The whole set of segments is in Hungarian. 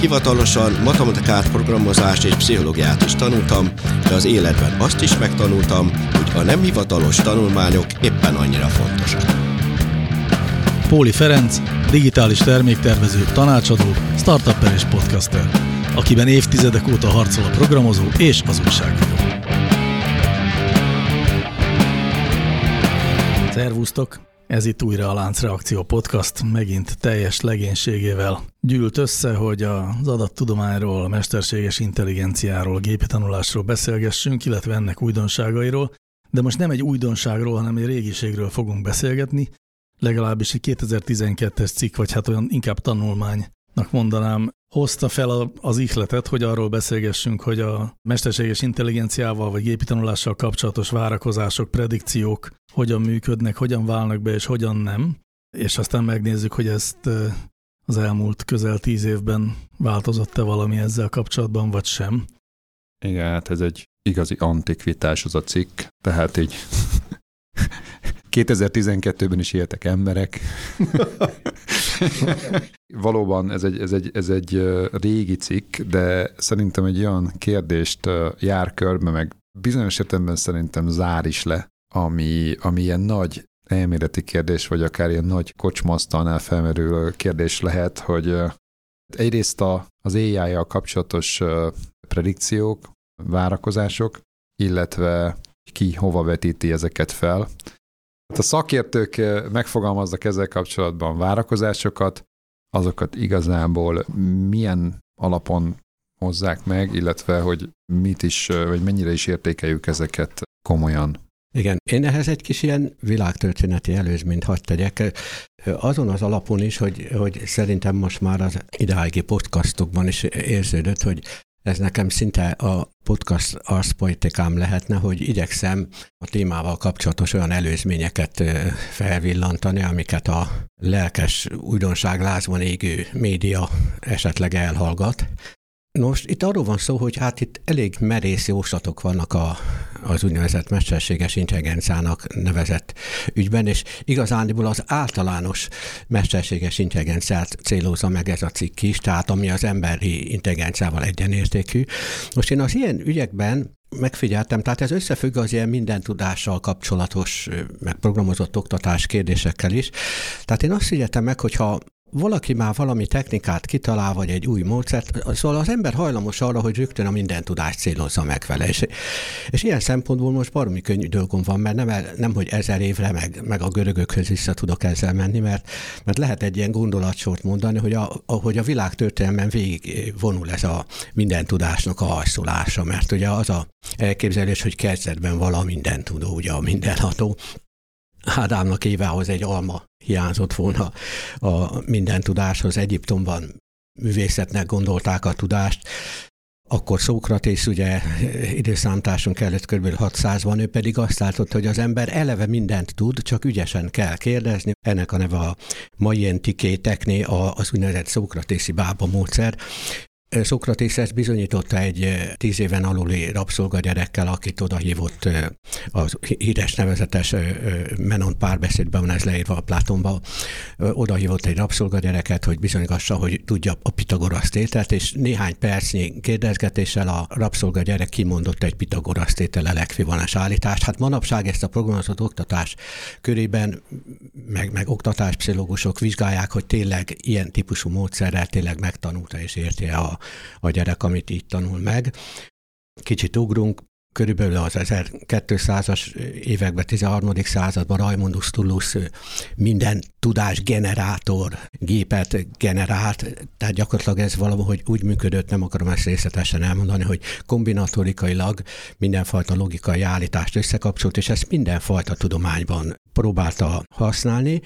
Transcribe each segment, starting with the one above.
hivatalosan matematikát, programozást és pszichológiát is tanultam, de az életben azt is megtanultam, hogy a nem hivatalos tanulmányok éppen annyira fontosak. Póli Ferenc, digitális terméktervező, tanácsadó, startupper és podcaster, akiben évtizedek óta harcol a programozó és az újságíró. Szervusztok! Ez itt újra a Láncreakció Podcast, megint teljes legénységével gyűlt össze, hogy az adattudományról, a mesterséges intelligenciáról, a gépi tanulásról beszélgessünk, illetve ennek újdonságairól, de most nem egy újdonságról, hanem egy régiségről fogunk beszélgetni, legalábbis egy 2012-es cikk, vagy hát olyan inkább tanulmánynak mondanám, hozta fel az ihletet, hogy arról beszélgessünk, hogy a mesterséges intelligenciával vagy gépi tanulással kapcsolatos várakozások, predikciók hogyan működnek, hogyan válnak be és hogyan nem, és aztán megnézzük, hogy ezt az elmúlt közel tíz évben változott-e valami ezzel kapcsolatban, vagy sem. Igen, hát ez egy igazi antikvitás az a cikk, tehát így 2012-ben is éltek emberek. Valóban ez egy, ez, egy, ez egy régi cikk, de szerintem egy olyan kérdést jár körbe, meg bizonyos értelemben szerintem zár is le, ami, ami ilyen nagy elméleti kérdés, vagy akár ilyen nagy kocsmasztalnál felmerülő kérdés lehet, hogy egyrészt a, az AI-jal kapcsolatos predikciók, várakozások, illetve ki hova vetíti ezeket fel. Hát a szakértők megfogalmaznak ezzel kapcsolatban várakozásokat, azokat igazából milyen alapon hozzák meg, illetve hogy mit is, vagy mennyire is értékeljük ezeket komolyan. Igen, én ehhez egy kis ilyen világtörténeti előzményt hadd tegyek. Azon az alapon is, hogy, hogy szerintem most már az idáigi podcastokban is érződött, hogy ez nekem szinte a podcast arszpolitikám lehetne, hogy igyekszem a témával kapcsolatos olyan előzményeket felvillantani, amiket a lelkes újdonság lázban égő média esetleg elhallgat, Nos, itt arról van szó, hogy hát itt elég merész jóslatok vannak a, az úgynevezett mesterséges intelligenciának nevezett ügyben, és igazániból az általános mesterséges intelligenciát célozza meg ez a cikk is, tehát ami az emberi intelligenciával egyenértékű. Most én az ilyen ügyekben megfigyeltem, tehát ez összefügg az ilyen minden tudással kapcsolatos, meg programozott oktatás kérdésekkel is. Tehát én azt figyeltem meg, hogyha valaki már valami technikát kitalál, vagy egy új módszert, szóval az ember hajlamos arra, hogy rögtön a minden tudást célozza meg vele. És, és ilyen szempontból most baromi könnyű dolgom van, mert nem, nem hogy ezer évre, meg, meg a görögökhöz vissza tudok ezzel menni, mert, mert lehet egy ilyen gondolatsort mondani, hogy a, hogy a világ történelmen végig vonul ez a minden tudásnak a hajszolása, mert ugye az a elképzelés, hogy kezdetben vala minden tudó, ugye a mindenható, Ádámnak évához egy alma hiányzott volna a minden tudáshoz. Egyiptomban művészetnek gondolták a tudást, akkor Szókratész ugye időszámtásunk előtt kb. 600-ban, ő pedig azt látott, hogy az ember eleve mindent tud, csak ügyesen kell kérdezni. Ennek a neve a mai Tekné, az úgynevezett Szókratészi bába módszer. Szokratész ezt bizonyította egy tíz éven aluli rabszolgagyerekkel, akit odahívott az híres nevezetes Menon párbeszédben van ez leírva a Plátonba, odahívott egy rabszolgagyereket, hogy bizonygassa, hogy tudja a Pitagorasz tételt, és néhány percnyi kérdezgetéssel a rabszolgagyerek kimondott egy Pitagorasz tétele lekvivalens állítást. Hát manapság ezt a programozott oktatás körében, meg, meg oktatáspszichológusok vizsgálják, hogy tényleg ilyen típusú módszerrel tényleg megtanulta és érti a a, gyerek, amit így tanul meg. Kicsit ugrunk, körülbelül az 1200-as években, 13. században Raimundus Tullus minden tudás generátor gépet generált, tehát gyakorlatilag ez valahogy úgy működött, nem akarom ezt részletesen elmondani, hogy kombinatorikailag mindenfajta logikai állítást összekapcsolt, és ezt mindenfajta tudományban próbálta használni.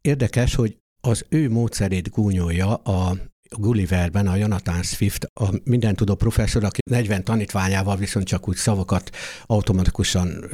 Érdekes, hogy az ő módszerét gúnyolja a Gulliverben a Jonathan Swift, a mindentudó professzor, aki 40 tanítványával viszont csak úgy szavakat automatikusan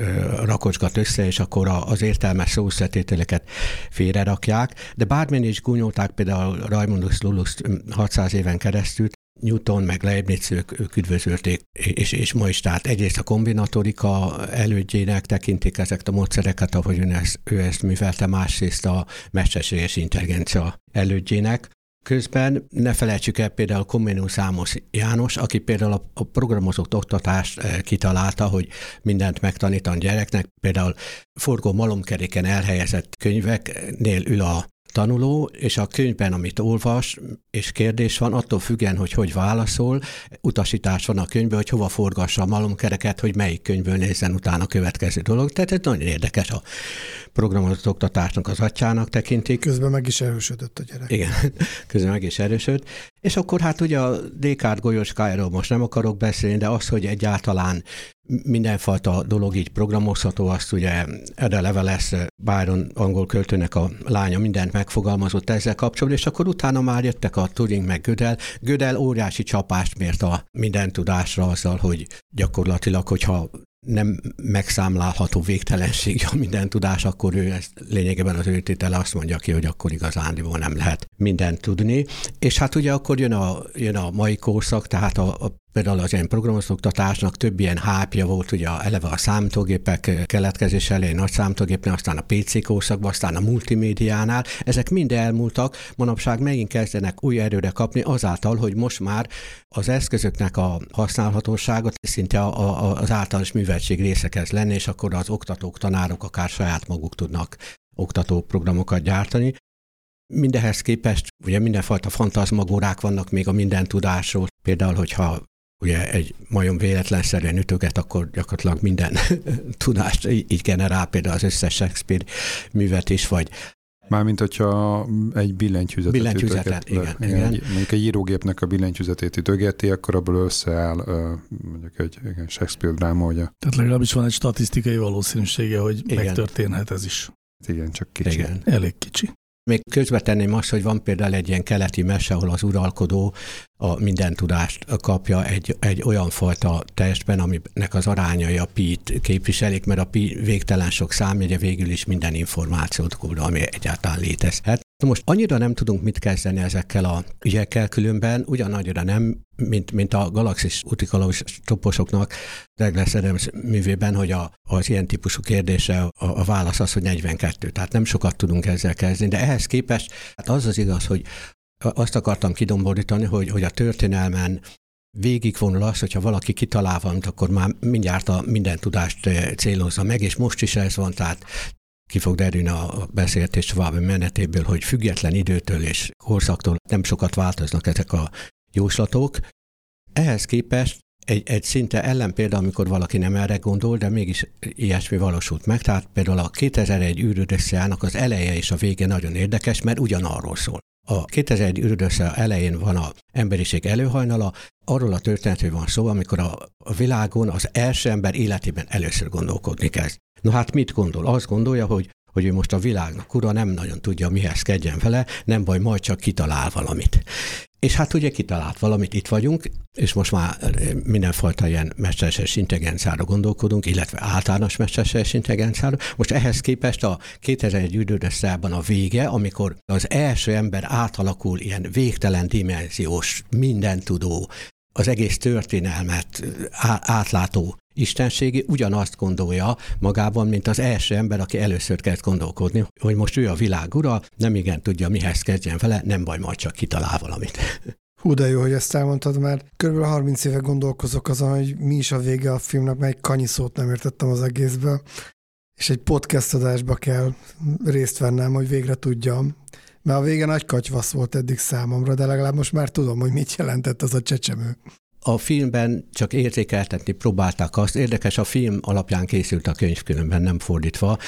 rakocsgat össze, és akkor az értelmes szószetételeket félrerakják. De bármilyen is gúnyolták például Raimundus Lullus 600 éven keresztül, Newton meg Leibniz ők, ők üdvözölték, és, és ma is, tehát egyrészt a kombinatorika elődjének tekintik ezeket a módszereket, ahogy ő ezt, ő ezt művelte, másrészt a mesterséges intelligencia elődjének. Közben ne felejtsük el például Comenius Számos János, aki például a, a programozott oktatást eh, kitalálta, hogy mindent megtanít a gyereknek, például forgó malomkeréken elhelyezett könyveknél ül a tanuló, és a könyvben, amit olvas, és kérdés van, attól függően, hogy hogy válaszol, utasítás van a könyvben, hogy hova forgassa a malomkereket, hogy melyik könyvből nézzen utána a következő dolog. Tehát ez nagyon érdekes a programozott oktatásnak az atyának tekintik. Közben meg is erősödött a gyerek. Igen, közben meg is erősödött. És akkor hát ugye a Descartes golyóskájáról most nem akarok beszélni, de az, hogy egyáltalán mindenfajta dolog így programozható, azt ugye Ada Leveles, Byron angol költőnek a lánya mindent megfogalmazott ezzel kapcsolatban, és akkor utána már jöttek a Turing meg Gödel. Gödel óriási csapást mért a minden tudásra azzal, hogy gyakorlatilag, hogyha nem megszámlálható végtelenség a minden tudás, akkor ő ezt lényegében az ő tétele azt mondja ki, hogy akkor igazándiból nem lehet mindent tudni. És hát ugye akkor jön a, jön a mai korszak, tehát a, a Például az ilyen programozóktatásnak több ilyen hápja volt, ugye eleve a számítógépek keletkezés elején nagy számítógépnél, aztán a PC korszakban, aztán a multimédiánál. Ezek mind elmúltak, manapság megint kezdenek új erőre kapni azáltal, hogy most már az eszközöknek a használhatóságot szinte a, a, az általános műveltség része kezd lenni, és akkor az oktatók, tanárok akár saját maguk tudnak oktató programokat gyártani. Mindehez képest ugye mindenfajta fantazmagórák vannak még a minden tudásról. Például, hogyha ugye egy majom véletlenszerűen ütöget, akkor gyakorlatilag minden tudást így generál, például az összes Shakespeare művet is, vagy Mármint, hogyha egy billentyűzetet billentyűzetet, igen, igen. Egy, mondjuk egy írógépnek a billentyűzetét ütögeti, akkor abból összeáll mondjuk egy igen, Shakespeare dráma, ugye. Tehát legalábbis van egy statisztikai valószínűsége, hogy igen. megtörténhet ez is. Igen, csak kicsi. Igen. Elég kicsi. Még közvetenném azt, hogy van például egy ilyen keleti mese, ahol az uralkodó a minden tudást kapja egy, egy olyan fajta testben, aminek az arányai a pi képviselik, mert a pi végtelen sok számjegye végül is minden információt kód, ami egyáltalán létezhet. Most annyira nem tudunk mit kezdeni ezekkel a ügyekkel, különben ugyanannyira nem, mint, mint a galaxis utikalós toposoknak Douglas Adams művében, hogy a, az ilyen típusú kérdése a, a válasz az, hogy 42. Tehát nem sokat tudunk ezzel kezdeni, de ehhez képest hát az az igaz, hogy azt akartam kidomborítani, hogy, hogy a történelmen végigvonul az, hogyha valaki kitalál valamit, akkor már mindjárt a minden tudást célozza meg, és most is ez van, tehát ki fog derülni a beszélgetés további menetéből, hogy független időtől és korszaktól nem sokat változnak ezek a jóslatok. Ehhez képest egy, egy szinte ellenpélda, amikor valaki nem erre gondol, de mégis ilyesmi valósult meg. Tehát például a 2001 űrődösszeának az eleje és a vége nagyon érdekes, mert ugyanarról szól. A 2001 űrödösszel elején van a emberiség előhajnala, arról a történetről van szó, amikor a világon az első ember életében először gondolkodni kezd. Na hát mit gondol? Azt gondolja, hogy hogy ő most a világnak ura nem nagyon tudja, mihez kedjen vele, nem baj, majd csak kitalál valamit. És hát ugye kitalált valamit, itt vagyunk, és most már mindenfajta ilyen mesterséges intelligenciára gondolkodunk, illetve általános mesterséges intelligenciára. Most ehhez képest a 2001 űrődösszában a vége, amikor az első ember átalakul ilyen végtelen dimenziós, mindentudó, az egész történelmet átlátó istenségi ugyanazt gondolja magában, mint az első ember, aki először kezd gondolkodni, hogy most ő a világ ura, nem igen tudja, mihez kezdjen vele, nem baj, majd csak kitalál valamit. Hú, de jó, hogy ezt elmondtad, mert kb. 30 éve gondolkozok azon, hogy mi is a vége a filmnek, mert egy kanyiszót nem értettem az egészből, és egy podcast adásba kell részt vennem, hogy végre tudjam. Mert a vége nagy katyvasz volt eddig számomra, de legalább most már tudom, hogy mit jelentett az a csecsemő a filmben csak értékeltetni próbálták azt. Érdekes, a film alapján készült a könyv, különben nem fordítva,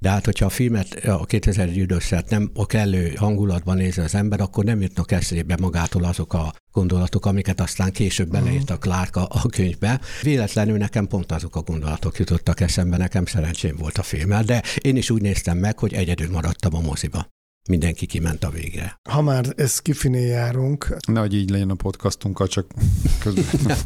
de hát, hogyha a filmet, a 2000 időszert nem a kellő hangulatban nézi az ember, akkor nem jutnak eszébe magától azok a gondolatok, amiket aztán később beleírt a Clark a, a könyvbe. Véletlenül nekem pont azok a gondolatok jutottak eszembe, nekem szerencsém volt a filmmel, de én is úgy néztem meg, hogy egyedül maradtam a moziba. Mindenki kiment a végre. Ha már ezt kifiné járunk, Nehogy így legyen a podcastunkkal, csak közben.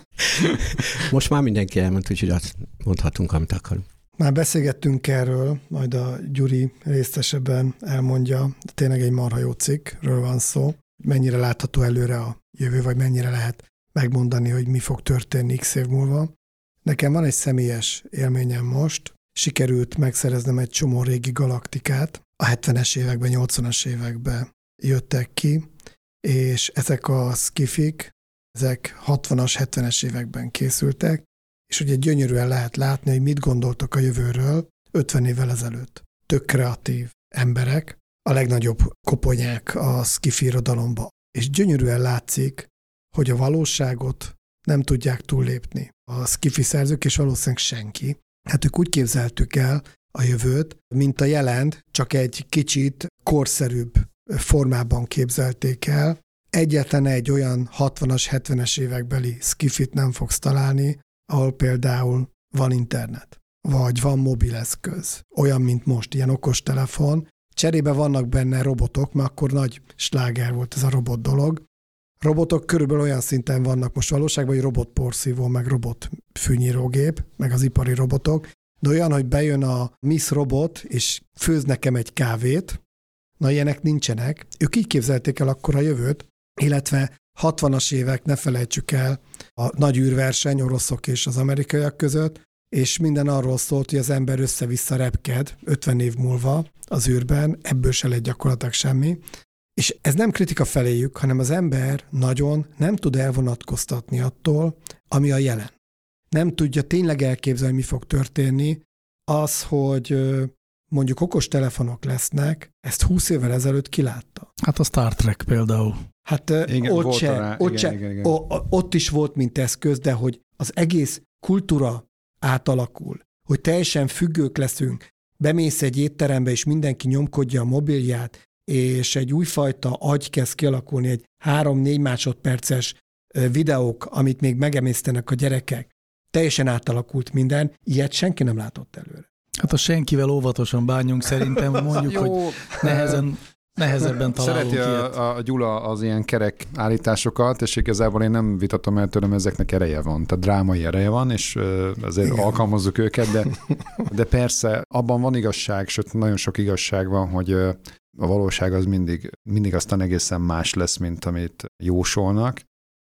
Most már mindenki elment, úgyhogy azt mondhatunk, amit akarunk. már beszélgettünk erről, majd a Gyuri részesebben elmondja, de tényleg egy marha jó cikkről van szó, mennyire látható előre a jövő, vagy mennyire lehet megmondani, hogy mi fog történni x év múlva. Nekem van egy személyes élményem most, sikerült megszereznem egy csomó régi galaktikát, a 70-es években, 80-as években jöttek ki, és ezek a skifik, ezek 60-as, 70-es években készültek, és ugye gyönyörűen lehet látni, hogy mit gondoltak a jövőről 50 évvel ezelőtt. Tök kreatív emberek, a legnagyobb koponyák a skifi irodalomba. És gyönyörűen látszik, hogy a valóságot nem tudják túllépni. A skifi szerzők és valószínűleg senki. Hát ők úgy képzeltük el a jövőt, mint a jelent, csak egy kicsit korszerűbb formában képzelték el. Egyetlen egy olyan 60-as, 70-es évekbeli skifit nem fogsz találni, ahol például van internet, vagy van mobileszköz, olyan, mint most, ilyen okostelefon. Cserébe vannak benne robotok, mert akkor nagy sláger volt ez a robot dolog. Robotok körülbelül olyan szinten vannak most valóságban, hogy robotporszívó, meg robot fűnyírógép, meg az ipari robotok, de olyan, hogy bejön a Miss Robot, és főz nekem egy kávét, na ilyenek nincsenek. Ők így képzelték el akkor a jövőt, illetve 60-as évek, ne felejtsük el, a nagy űrverseny oroszok és az amerikaiak között, és minden arról szólt, hogy az ember össze-vissza repked 50 év múlva az űrben, ebből se lett gyakorlatilag semmi. És ez nem kritika feléjük, hanem az ember nagyon nem tud elvonatkoztatni attól, ami a jelen. Nem tudja tényleg elképzelni, mi fog történni. Az, hogy mondjuk okos telefonok lesznek, ezt 20 évvel ezelőtt kilátta. Hát a Star Trek például. Hát Igen, ott, volt se, rá, ott, igen, se, igen, igen. Ott is volt, mint eszköz, de hogy az egész kultúra átalakul, hogy teljesen függők leszünk, bemész egy étterembe, és mindenki nyomkodja a mobilját, és egy újfajta agy kezd kialakulni, egy három-négy másodperces videók, amit még megemésztenek a gyerekek. Teljesen átalakult minden, ilyet senki nem látott előre. Hát a senkivel óvatosan bánjunk szerintem, mondjuk, hogy nehezen, nehezebben találunk Szereti ilyet. a, a Gyula az ilyen kerek állításokat, és igazából én nem vitatom el tőlem, ezeknek ereje van, tehát drámai ereje van, és azért Igen. Alkalmazzuk őket, de, de persze abban van igazság, sőt nagyon sok igazság van, hogy a valóság az mindig, mindig aztán egészen más lesz, mint amit jósolnak.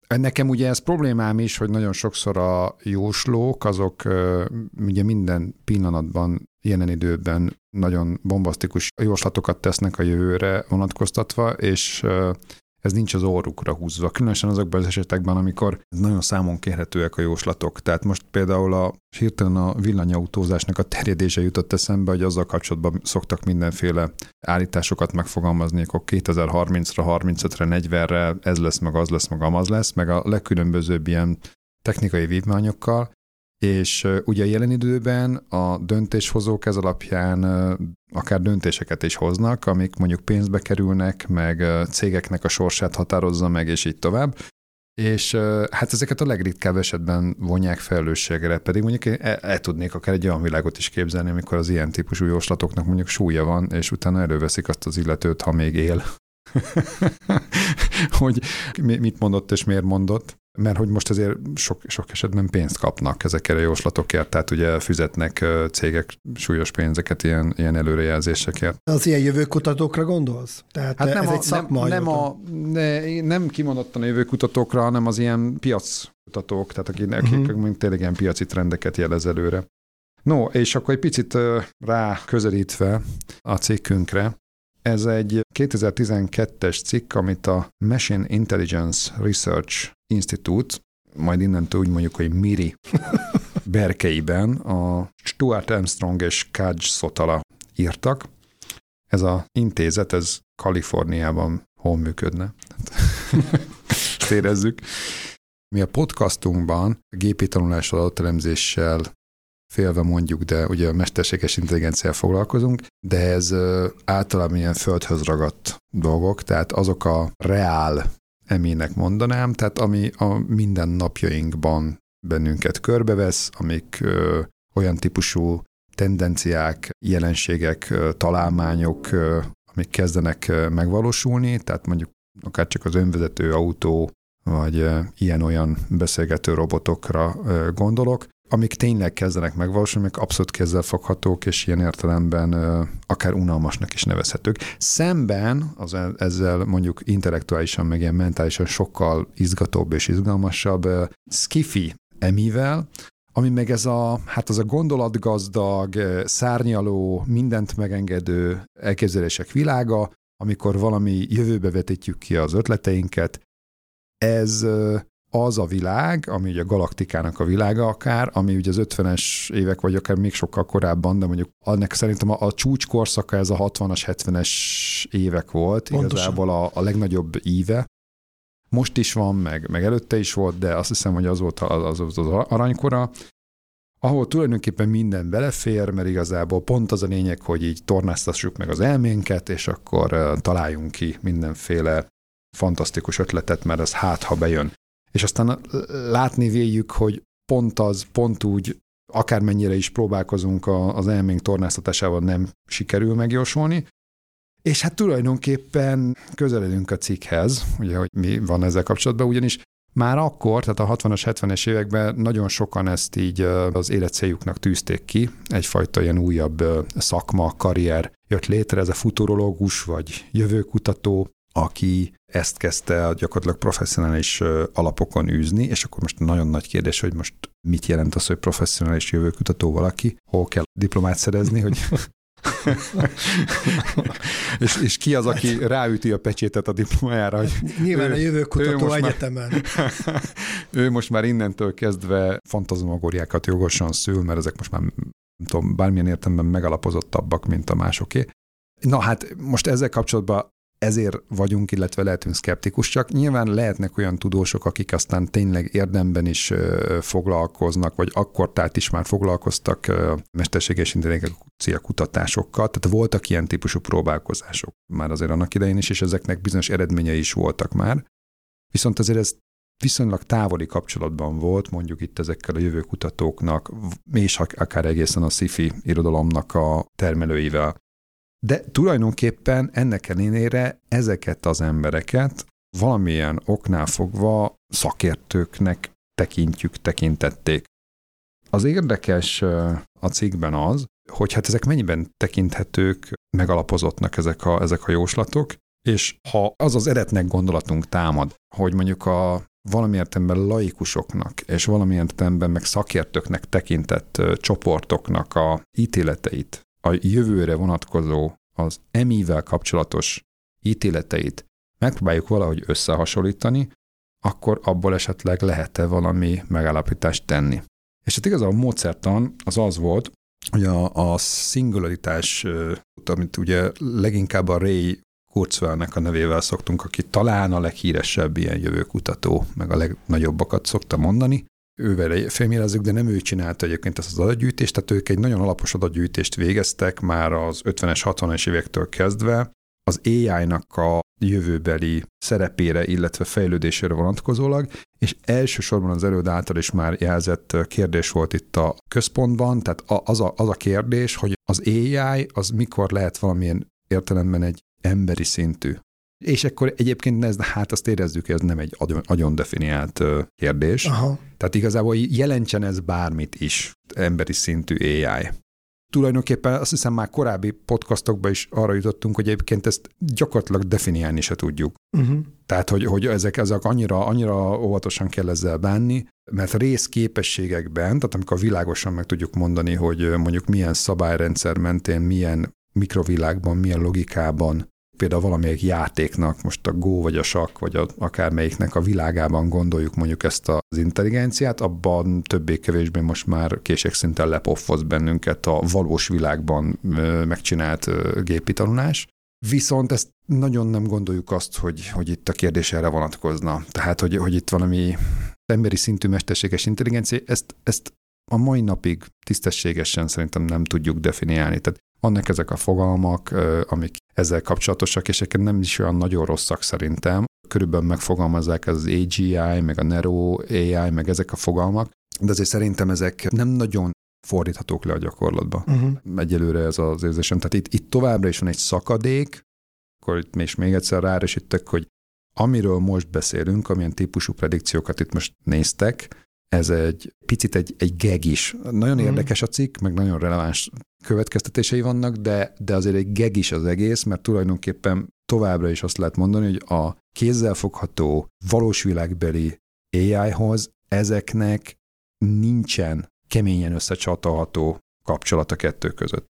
Nekem ugye ez problémám is, hogy nagyon sokszor a jóslók, azok ugye minden pillanatban, jelen időben nagyon bombasztikus jóslatokat tesznek a jövőre vonatkoztatva, és ez nincs az orrukra húzva. Különösen azokban az esetekben, amikor nagyon számon kérhetőek a jóslatok. Tehát most például a hirtelen a villanyautózásnak a terjedése jutott eszembe, hogy azzal kapcsolatban szoktak mindenféle állításokat megfogalmazni, akkor 2030-ra, 35-re, 40-re ez lesz, meg az lesz, meg amaz lesz, meg a legkülönbözőbb ilyen technikai vívmányokkal, és ugye a jelen időben a döntéshozók ez alapján akár döntéseket is hoznak, amik mondjuk pénzbe kerülnek, meg cégeknek a sorsát határozza meg, és így tovább. És hát ezeket a legritkább esetben vonják felelősségre, pedig mondjuk én el, el tudnék akár egy olyan világot is képzelni, amikor az ilyen típusú jóslatoknak mondjuk súlya van, és utána előveszik azt az illetőt, ha még él. hogy mi- mit mondott és miért mondott, mert hogy most azért sok, sok esetben pénzt kapnak ezekért a jóslatokért, tehát ugye fizetnek cégek súlyos pénzeket ilyen, ilyen előrejelzésekért. Az ilyen jövőkutatókra gondolsz? Tehát hát ez egy szakma. nem, nem, a, ne, nem kimondottan a jövőkutatókra, hanem az ilyen piackutatók, tehát akik, akik Mhm. uh-huh. mondjuk tényleg ilyen piaci trendeket jelez előre. No, és akkor egy picit rá közelítve a cikkünkre, ez egy 2012-es cikk, amit a Machine Intelligence Research Institute, majd innentől úgy mondjuk, hogy MIRI berkeiben a Stuart Armstrong és Kaj Sotala írtak. Ez a intézet, ez Kaliforniában hol működne? Érezzük. Mi a podcastunkban gépi tanulás adatelemzéssel félve mondjuk, de ugye a mesterséges intelligenciával foglalkozunk, de ez általában ilyen földhöz ragadt dolgok, tehát azok a reál emének mondanám, tehát ami a mindennapjainkban bennünket körbevesz, amik ö, olyan típusú tendenciák, jelenségek, ö, találmányok, ö, amik kezdenek megvalósulni, tehát mondjuk akár csak az önvezető autó, vagy ilyen-olyan beszélgető robotokra gondolok, amik tényleg kezdenek megvalósulni, amik abszolút kézzelfoghatók, és ilyen értelemben akár unalmasnak is nevezhetők. Szemben az e, ezzel mondjuk intellektuálisan, meg ilyen mentálisan sokkal izgatóbb és izgalmasabb skifi emivel, ami meg ez a, hát az a gondolatgazdag, szárnyaló, mindent megengedő elképzelések világa, amikor valami jövőbe vetítjük ki az ötleteinket, ez az a világ, ami ugye a galaktikának a világa akár, ami ugye az 50-es évek, vagy akár még sokkal korábban, de mondjuk annak szerintem a, a csúcskorszaka ez a 60-as, 70-es évek volt, Pontosan. igazából a, a legnagyobb íve. Most is van, meg, meg előtte is volt, de azt hiszem, hogy az volt az, az, az aranykora, ahol tulajdonképpen minden belefér, mert igazából pont az a lényeg, hogy így tornáztassuk meg az elménket, és akkor találjunk ki mindenféle fantasztikus ötletet, mert ez hát, ha bejön. És aztán látni véljük, hogy pont az, pont úgy, akármennyire is próbálkozunk az elménk tornáztatásával, nem sikerül megjósolni, és hát tulajdonképpen közeledünk a cikkhez, ugye, hogy mi van ezzel kapcsolatban, ugyanis már akkor, tehát a 60-as, 70-es években nagyon sokan ezt így az életcéljuknak tűzték ki, egyfajta ilyen újabb szakma, karrier jött létre, ez a futurológus vagy jövőkutató, aki ezt kezdte gyakorlatilag professzionális alapokon űzni, és akkor most nagyon nagy kérdés, hogy most mit jelent az, hogy professzionális jövőkutató valaki, hol kell diplomát szerezni, hogy és, és ki az, aki ráüti a pecsétet a diplomájára? Hogy Nyilván ő, a jövőkutató egyetemen. Már, ő most már innentől kezdve fantazmagóriákat jogosan szül, mert ezek most már nem tudom, bármilyen értelemben megalapozottabbak, mint a másoké. Na hát most ezzel kapcsolatban ezért vagyunk, illetve lehetünk szkeptikusak. Nyilván lehetnek olyan tudósok, akik aztán tényleg érdemben is foglalkoznak, vagy akkor tehát is már foglalkoztak mesterséges intelligencia kutatásokkal. Tehát voltak ilyen típusú próbálkozások már azért annak idején is, és ezeknek bizonyos eredményei is voltak már. Viszont azért ez viszonylag távoli kapcsolatban volt, mondjuk itt ezekkel a jövőkutatóknak, és akár egészen a sci-fi irodalomnak a termelőivel. De tulajdonképpen ennek ellenére ezeket az embereket valamilyen oknál fogva szakértőknek tekintjük, tekintették. Az érdekes a cikkben az, hogy hát ezek mennyiben tekinthetők megalapozottnak ezek a, ezek a jóslatok, és ha az az eretnek gondolatunk támad, hogy mondjuk a valami értelemben laikusoknak, és valami értelemben meg szakértőknek tekintett csoportoknak a ítéleteit a jövőre vonatkozó, az emivel kapcsolatos ítéleteit megpróbáljuk valahogy összehasonlítani, akkor abból esetleg lehet-e valami megállapítást tenni. És hát igazából a módszertan az az volt, hogy a, a szingularitás, amit ugye leginkább a Ray Kurzweilnek a nevével szoktunk, aki talán a leghíresebb ilyen jövőkutató, meg a legnagyobbakat szokta mondani, ővel felmérezzük, de nem ő csinálta egyébként ezt az adatgyűjtést, tehát ők egy nagyon alapos adatgyűjtést végeztek már az 50-es, 60-es évektől kezdve, az AI-nak a jövőbeli szerepére, illetve fejlődésére vonatkozólag, és elsősorban az előd által is már jelzett kérdés volt itt a központban, tehát az a, az a kérdés, hogy az AI az mikor lehet valamilyen értelemben egy emberi szintű és akkor egyébként ez, hát azt érezzük, hogy ez nem egy agyon definiált kérdés. Aha. Tehát igazából jelentsen ez bármit is, emberi szintű AI. Tulajdonképpen azt hiszem már korábbi podcastokban is arra jutottunk, hogy egyébként ezt gyakorlatilag definiálni se tudjuk. Uh-huh. Tehát, hogy, hogy ezek, ezek annyira, annyira óvatosan kell ezzel bánni, mert részképességekben, tehát amikor világosan meg tudjuk mondani, hogy mondjuk milyen szabályrendszer mentén, milyen mikrovilágban, milyen logikában például valamelyik játéknak, most a Go vagy a Sakk, vagy a, akármelyiknek a világában gondoljuk mondjuk ezt az intelligenciát, abban többé-kevésbé most már készségszinten lepoffoz bennünket a valós világban megcsinált gépi tanulás. Viszont ezt nagyon nem gondoljuk azt, hogy, hogy itt a kérdés erre vonatkozna. Tehát, hogy, hogy itt valami emberi szintű mesterséges intelligencia, ezt, ezt a mai napig tisztességesen szerintem nem tudjuk definiálni. Tehát vannak ezek a fogalmak, amik ezzel kapcsolatosak, és ezek nem is olyan nagyon rosszak szerintem. Körülbelül megfogalmazzák az AGI, meg a Nero AI, meg ezek a fogalmak, de azért szerintem ezek nem nagyon fordíthatók le a gyakorlatba. Uh-huh. Egyelőre ez az érzésem. Tehát itt, itt továbbra is van egy szakadék akkor itt és még egyszer ráerősítek, hogy amiről most beszélünk, amilyen típusú predikciókat itt most néztek, ez egy picit egy, egy geg is. Nagyon mm. érdekes a cikk, meg nagyon releváns következtetései vannak, de, de azért egy geg is az egész, mert tulajdonképpen továbbra is azt lehet mondani, hogy a kézzelfogható, valós világbeli AI-hoz ezeknek nincsen keményen összecsatolható kapcsolat a kettő között.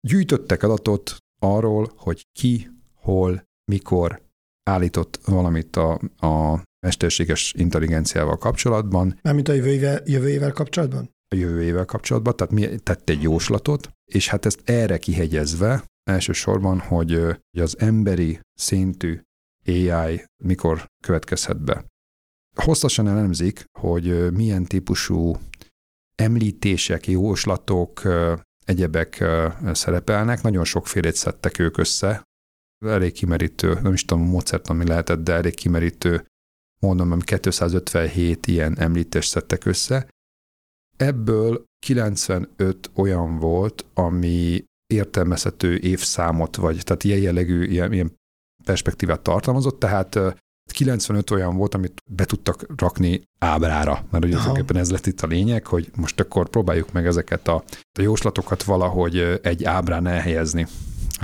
Gyűjtöttek adatot arról, hogy ki, hol, mikor állított valamit a, a mesterséges intelligenciával kapcsolatban. Mármint a jövő évvel, jövő évvel kapcsolatban? A jövő évvel kapcsolatban, tehát mi tett egy jóslatot, és hát ezt erre kihegyezve elsősorban, hogy, hogy az emberi szintű AI mikor következhet be. Hosszasan elemzik, hogy milyen típusú említések, jóslatok, egyebek szerepelnek, nagyon sokfélét szedtek ők össze, elég kimerítő, nem is tudom a módszert, ami lehetett, de elég kimerítő, mondom, ami 257 ilyen említést szedtek össze. Ebből 95 olyan volt, ami értelmezhető évszámot, vagy tehát ilyen jellegű, ilyen, ilyen perspektívát tartalmazott, tehát 95 olyan volt, amit be tudtak rakni ábrára, mert ugye tulajdonképpen ez lett itt a lényeg, hogy most akkor próbáljuk meg ezeket a, a jóslatokat valahogy egy ábrán elhelyezni.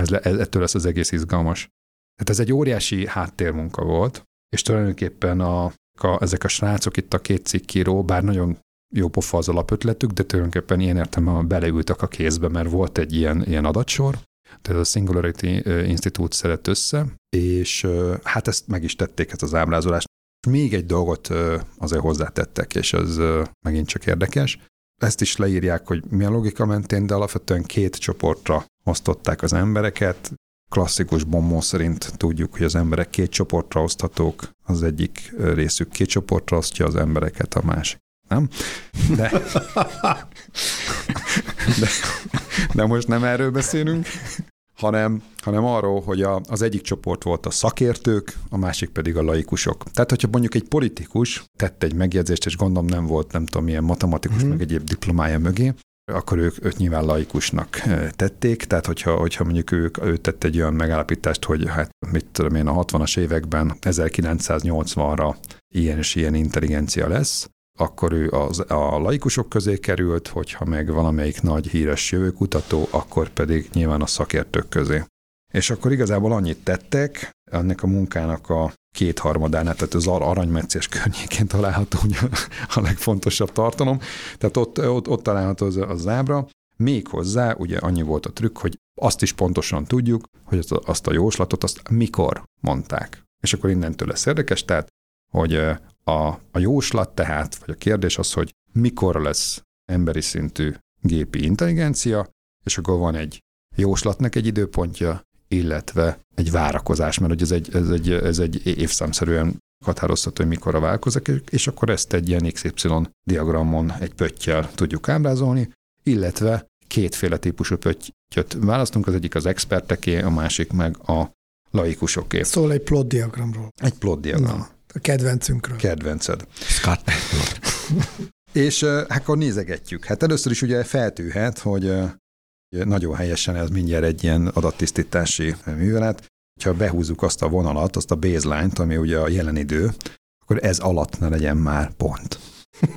Ez, ez, ettől lesz az egész izgalmas. Tehát ez egy óriási háttérmunka volt, és tulajdonképpen a, a, ezek a srácok itt a két cikkíró, bár nagyon jó pofa az alapötletük, de tulajdonképpen ilyen értem beleültek a kézbe, mert volt egy ilyen, ilyen adatsor, tehát a Singularity Institute szedett össze, és hát ezt meg is tették, ezt az ábrázolást. Még egy dolgot azért hozzátettek, és ez megint csak érdekes. Ezt is leírják, hogy mi a logika mentén, de alapvetően két csoportra osztották az embereket. Klasszikus bombó szerint tudjuk, hogy az emberek két csoportra oszthatók, az egyik részük két csoportra osztja az embereket, a másik nem? De, de, de most nem erről beszélünk, hanem, hanem arról, hogy a, az egyik csoport volt a szakértők, a másik pedig a laikusok. Tehát, hogyha mondjuk egy politikus tett egy megjegyzést, és gondolom nem volt, nem tudom, milyen matematikus, mm. meg egyéb diplomája mögé, akkor ők, ők nyilván laikusnak tették, tehát hogyha, hogyha mondjuk ők, ő tett egy olyan megállapítást, hogy hát mit tudom én, a 60-as években 1980-ra ilyen és ilyen intelligencia lesz, akkor ő az, a laikusok közé került, hogyha meg valamelyik nagy híres jövőkutató, akkor pedig nyilván a szakértők közé. És akkor igazából annyit tettek, ennek a munkának a kétharmadánál, tehát az aranymetszés környékén található a legfontosabb tartalom, tehát ott, ott, ott található az, az ábra, még hozzá ugye annyi volt a trükk, hogy azt is pontosan tudjuk, hogy azt a jóslatot azt mikor mondták. És akkor innentől lesz érdekes, tehát hogy a, a jóslat tehát, vagy a kérdés az, hogy mikor lesz emberi szintű gépi intelligencia, és akkor van egy jóslatnak egy időpontja, illetve egy várakozás, mert hogy ez egy, ez egy, ez egy évszámszerűen határozható, hogy mikor a válkozik, és akkor ezt egy ilyen XY diagramon egy pöttyel tudjuk ábrázolni, illetve kétféle típusú pöttyöt választunk, az egyik az experteké, a másik meg a laikusoké. Szól egy plot diagramról. Egy plot diagram. Na. A kedvencünkről. Kedvenced. Scott. És hát akkor nézegetjük. Hát először is ugye feltűhet, hogy nagyon helyesen ez mindjárt egy ilyen adattisztítási művelet. Ha behúzzuk azt a vonalat, azt a baseline-t, ami ugye a jelen idő, akkor ez alatt ne legyen már pont.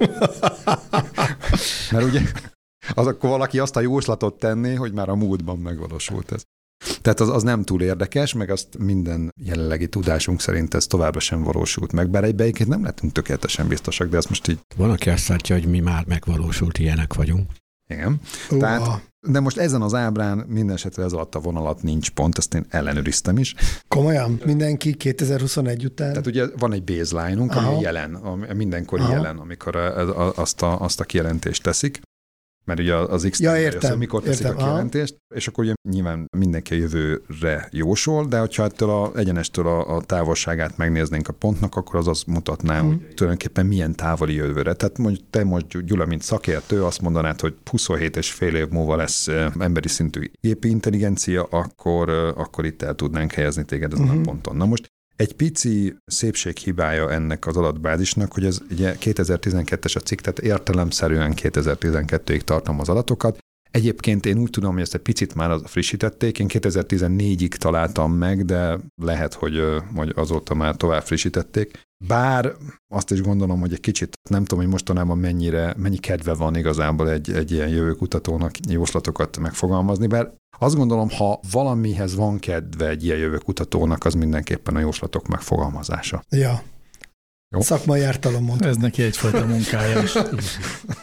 Mert ugye az akkor valaki azt a jóslatot tenné, hogy már a múltban megvalósult ez. Tehát az, az nem túl érdekes, meg azt minden jelenlegi tudásunk szerint ez továbbra sem valósult meg, bár egyébként nem lehetünk tökéletesen biztosak, de ez most így... Van, aki azt látja, hogy mi már megvalósult ilyenek vagyunk. Igen. Uh. Tehát, de most ezen az ábrán minden esetre ez alatt a vonalat nincs pont, ezt én ellenőriztem is. Komolyan? Mindenki 2021 után? Tehát ugye van egy baseline-unk, ami jelen, ami mindenkori Aha. jelen, amikor azt a, azt a kijelentést teszik mert ugye az X ja, értem, mikor teszik értem, a kijelentést, aha. és akkor ugye nyilván mindenki a jövőre jósol, de hogyha ettől a egyenestől a, a távolságát megnéznénk a pontnak, akkor az azt mutatná, mm. hogy tulajdonképpen milyen távoli jövőre. Tehát mondjuk te most Gyula, mint szakértő, azt mondanád, hogy 27 és fél év múlva lesz emberi szintű gépi intelligencia, akkor, akkor itt el tudnánk helyezni téged ezen mm-hmm. a ponton. Na most egy pici szépséghibája ennek az adatbázisnak, hogy ez ugye 2012-es a cikk, tehát értelemszerűen 2012-ig tartom az adatokat, Egyébként én úgy tudom, hogy ezt egy picit már frissítették, én 2014-ig találtam meg, de lehet, hogy, hogy azóta már tovább frissítették. Bár azt is gondolom, hogy egy kicsit nem tudom, hogy mostanában mennyire, mennyi kedve van igazából egy, egy ilyen jövőkutatónak jóslatokat megfogalmazni, bár azt gondolom, ha valamihez van kedve egy ilyen jövőkutatónak, az mindenképpen a jóslatok megfogalmazása. Ja. Jó. Szakmai ártalom mondta. Ez neki egyfajta munkája is.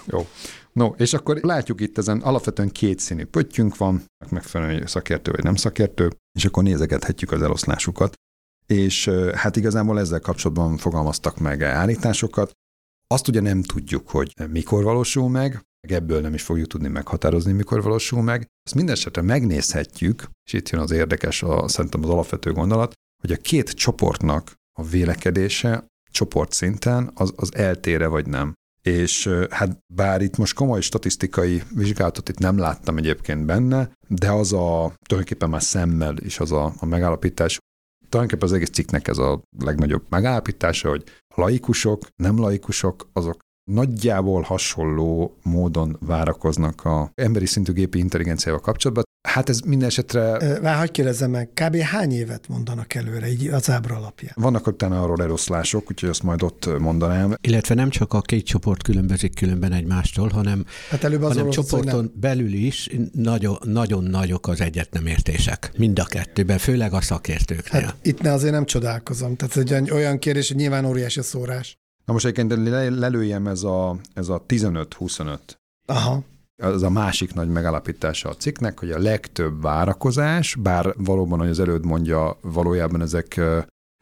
Jó. No, és akkor látjuk itt ezen alapvetően két színű pöttyünk van, megfelelően szakértő vagy nem szakértő, és akkor nézegethetjük az eloszlásukat. És hát igazából ezzel kapcsolatban fogalmaztak meg állításokat. Azt ugye nem tudjuk, hogy mikor valósul meg, meg ebből nem is fogjuk tudni meghatározni, mikor valósul meg. Azt minden esetre megnézhetjük, és itt jön az érdekes, a, szerintem az alapvető gondolat, hogy a két csoportnak a vélekedése csoport szinten az, az eltére vagy nem. És hát bár itt most komoly statisztikai vizsgálatot itt nem láttam egyébként benne, de az a tulajdonképpen már szemmel is az a, a megállapítás, tulajdonképpen az egész cikknek ez a legnagyobb megállapítása, hogy laikusok, nem laikusok, azok nagyjából hasonló módon várakoznak a emberi szintű gépi intelligenciával kapcsolatban. Hát ez minden esetre... Vár, hagyd kérdezzem meg, kb. hány évet mondanak előre, így az ábra alapján? Vannak utána arról eloszlások, úgyhogy azt majd ott mondanám. Illetve nem csak a két csoport különbözik különben egymástól, hanem, hát előbb az hanem csoporton nem... belül is nagyon, nagyon nagyok az egyetnemértések. Mind a kettőben, főleg a szakértőknél. Hát itt ne azért nem csodálkozom. Tehát egy olyan kérdés, hogy nyilván óriási a szórás. Na most egyébként lelőjem ez a, ez a 15-25. Aha. Ez a másik nagy megállapítása a cikknek, hogy a legtöbb várakozás, bár valóban, hogy az előd mondja, valójában ezek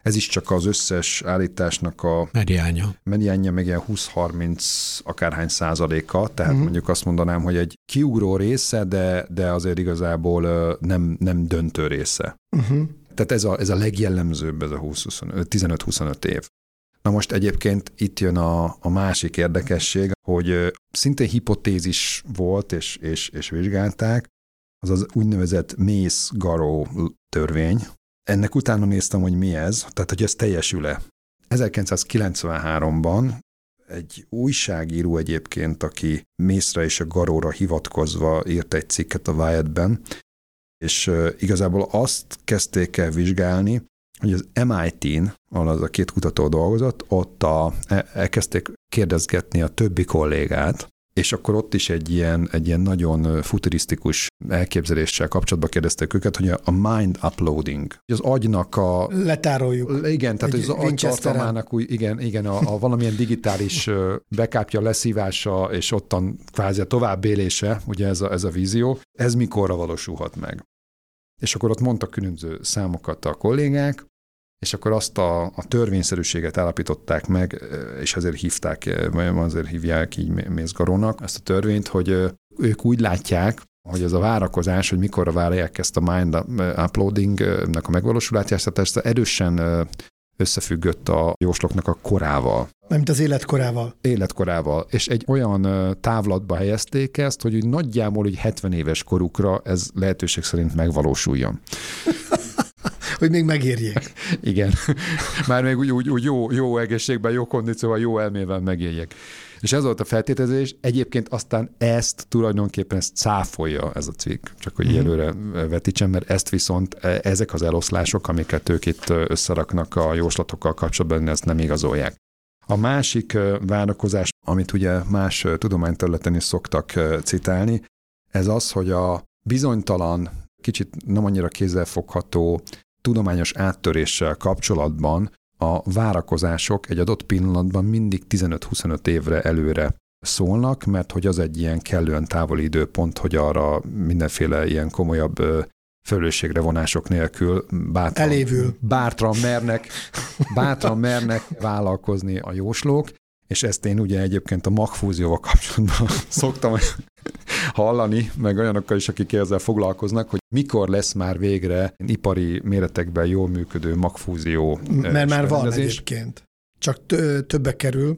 ez is csak az összes állításnak a mediánja. Mediánja meg ilyen 20-30 akárhány százaléka, tehát uh-huh. mondjuk azt mondanám, hogy egy kiugró része, de, de azért igazából nem, nem döntő része. Uh-huh. Tehát ez a, ez a legjellemzőbb, ez a 15-25 év. Na most egyébként itt jön a, a másik érdekesség, hogy szintén hipotézis volt, és, és, és vizsgálták, az az úgynevezett Mész-Garó törvény. Ennek utána néztem, hogy mi ez, tehát hogy ez teljesül-e. 1993-ban egy újságíró egyébként, aki Mészre és a Garóra hivatkozva írt egy cikket a Wired-ben, és igazából azt kezdték el vizsgálni, hogy az MIT-n, ahol az a két kutató dolgozott, ott a, e, elkezdték kérdezgetni a többi kollégát, és akkor ott is egy ilyen, egy ilyen nagyon futurisztikus elképzeléssel kapcsolatban kérdezték őket, hogy a mind uploading, az agynak a... Letároljuk. Igen, tehát az agytartalmának új, igen, igen a, a valamilyen digitális bekápja leszívása, és ottan kvázi a továbbélése, ugye ez a, ez a vízió, ez mikorra valósulhat meg. És akkor ott mondtak különböző számokat a kollégák, és akkor azt a, a törvényszerűséget állapították meg, és azért hívták, vagy azért hívják így Mézgarónak ezt a törvényt, hogy ők úgy látják, hogy ez a várakozás, hogy mikorra várják ezt a mind uploadingnek a megvalósulását, ezt erősen összefüggött a jósloknak a korával. Mint az életkorával. Életkorával. És egy olyan távlatba helyezték ezt, hogy úgy nagyjából úgy 70 éves korukra ez lehetőség szerint megvalósuljon. hogy még megérjék. Igen. Már még úgy, úgy, úgy jó, jó egészségben, jó kondícióval, jó elmével megérjék. És ez volt a feltételezés. Egyébként aztán ezt tulajdonképpen ezt cáfolja ez a cikk, csak hogy uh-huh. előre vetítsem, mert ezt viszont e, ezek az eloszlások, amiket ők itt összeraknak a jóslatokkal kapcsolatban, ezt nem igazolják. A másik várakozás, amit ugye más tudományterületen is szoktak citálni, ez az, hogy a bizonytalan, kicsit nem annyira kézzelfogható tudományos áttöréssel kapcsolatban a várakozások egy adott pillanatban mindig 15-25 évre előre szólnak, mert hogy az egy ilyen kellően távoli időpont, hogy arra mindenféle ilyen komolyabb felelősségre vonások nélkül bátran, Elévül. bátran mernek, bátran mernek vállalkozni a jóslók, és ezt én ugye egyébként a magfúzióval kapcsolatban szoktam hallani, meg olyanokkal is, akik ezzel foglalkoznak, hogy mikor lesz már végre ipari méretekben jól működő magfúzió. Mert már van egyébként. Csak többe kerül,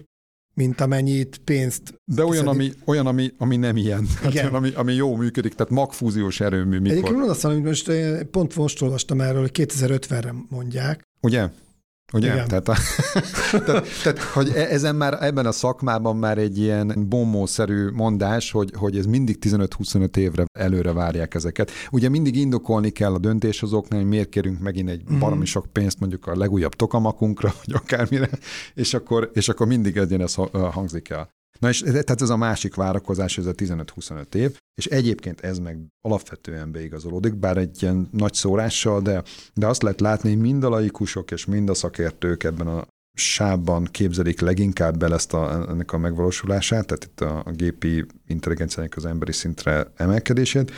mint amennyit pénzt. De olyan, ami, olyan ami, ami nem ilyen. Hát olyan, ami, ami jó működik, tehát magfúziós erőmű mikor. Egyébként azt mondom, hogy most pont most olvastam erről, hogy 2050-re mondják. Ugye? Ugye? Igen. Tehát, a, tehát, tehát, hogy e- ezen már, ebben a szakmában már egy ilyen bombószerű mondás, hogy, hogy ez mindig 15-25 évre előre várják ezeket. Ugye mindig indokolni kell a döntéshozóknál, hogy miért kérünk megint egy Mhm. baromi sok pénzt mondjuk a legújabb tokamakunkra, vagy akármire, és akkor, és akkor mindig ez hangzik el. Na és tehát ez a másik várakozás, ez a 15-25 év, és egyébként ez meg alapvetően beigazolódik, bár egy ilyen nagy szórással, de, de azt lehet látni, hogy mind a laikusok és mind a szakértők ebben a sávban képzelik leginkább bele ezt a, ennek a megvalósulását, tehát itt a, a gépi intelligenciának az emberi szintre emelkedését,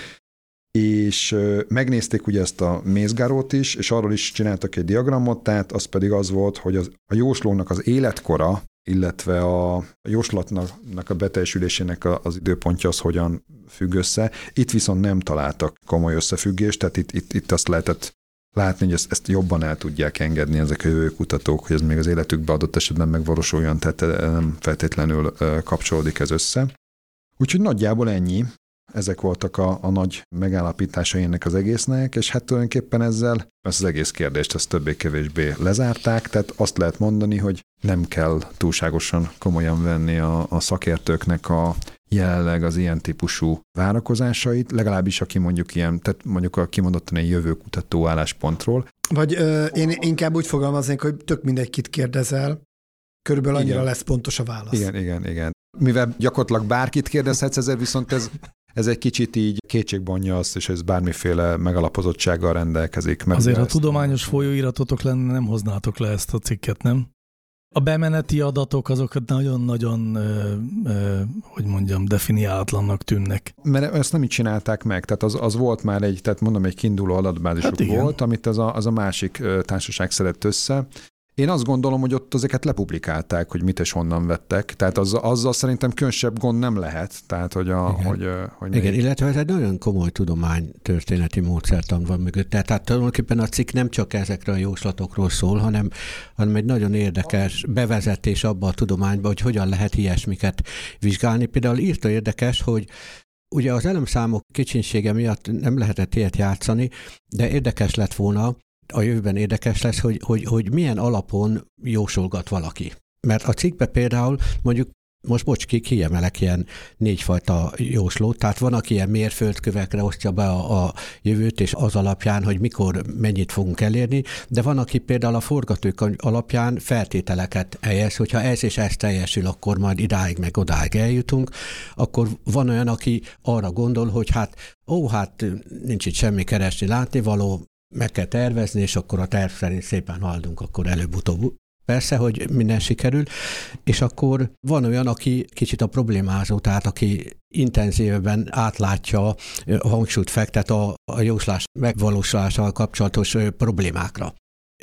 és megnézték ugye ezt a mézgárót is, és arról is csináltak egy diagramot, tehát az pedig az volt, hogy az, a jóslónak az életkora, illetve a jóslatnak a beteljesülésének az időpontja az hogyan függ össze. Itt viszont nem találtak komoly összefüggést, tehát itt, itt, itt azt lehetett látni, hogy ezt, ezt jobban el tudják engedni ezek a jövő kutatók, hogy ez még az életükbe adott esetben megvalósuljon, tehát eh, nem feltétlenül eh, kapcsolódik ez össze. Úgyhogy nagyjából ennyi. Ezek voltak a, a nagy megállapításai ennek az egésznek, és hát tulajdonképpen ezzel ezt az egész kérdést ezt többé-kevésbé lezárták, tehát azt lehet mondani, hogy nem kell túlságosan komolyan venni a, a szakértőknek a jelenleg az ilyen típusú várakozásait, legalábbis aki mondjuk ilyen, tehát mondjuk a kimondottan egy jövőkutató álláspontról. Vagy ö, én inkább úgy fogalmaznék, hogy tök mindegy, kit kérdezel, körülbelül annyira Igen. lesz pontos a válasz. Igen, igen, igen. Mivel gyakorlatilag bárkit kérdezhetsz, ezzel viszont ez, ez egy kicsit így kétségbonja azt, és ez bármiféle megalapozottsággal rendelkezik. Mert Azért, ha tudományos folyóiratotok lenne, nem hoznátok le ezt a cikket, nem? A bemeneti adatok azokat nagyon-nagyon, ö, ö, hogy mondjam, definiálatlannak tűnnek. Mert ezt nem így csinálták meg, tehát az, az volt már egy, tehát mondom, egy kiinduló adatbázisuk Hát igen. volt, amit az a, az a másik társaság szedett össze. Én azt gondolom, hogy ott ezeket lepublikálták, hogy mit és honnan vettek, tehát az, azzal szerintem különösebb gond nem lehet, tehát hogy, a, Igen. hogy, hogy Igen, még- illetve ez egy nagyon komoly tudomány történeti módszertan van mögötte. Tehát tulajdonképpen a cikk nem csak ezekről a jóslatokról szól, hanem, hanem egy nagyon érdekes bevezetés abba a tudományba, hogy hogyan lehet ilyesmiket vizsgálni. Például írta érdekes, hogy ugye az elemszámok kicsinsége miatt nem lehetett ilyet játszani, de érdekes lett volna, a jövőben érdekes lesz, hogy, hogy, hogy milyen alapon jósolgat valaki. Mert a cikkbe például mondjuk most bocs, ki, kiemelek ilyen négyfajta jóslót, tehát van, aki ilyen mérföldkövekre osztja be a, a jövőt, és az alapján, hogy mikor mennyit fogunk elérni, de van, aki például a forgatókönyv alapján feltételeket helyez, hogyha ez és ez teljesül, akkor majd idáig meg odáig eljutunk, akkor van olyan, aki arra gondol, hogy hát ó, hát nincs itt semmi keresni, látni való, meg kell tervezni, és akkor a terv szerint szépen haladunk, akkor előbb-utóbb Persze, hogy minden sikerül, és akkor van olyan, aki kicsit a problémázó, tehát aki intenzívebben átlátja, ö, hangsúlyt fektet a, a jóslás megvalósulásával kapcsolatos problémákra.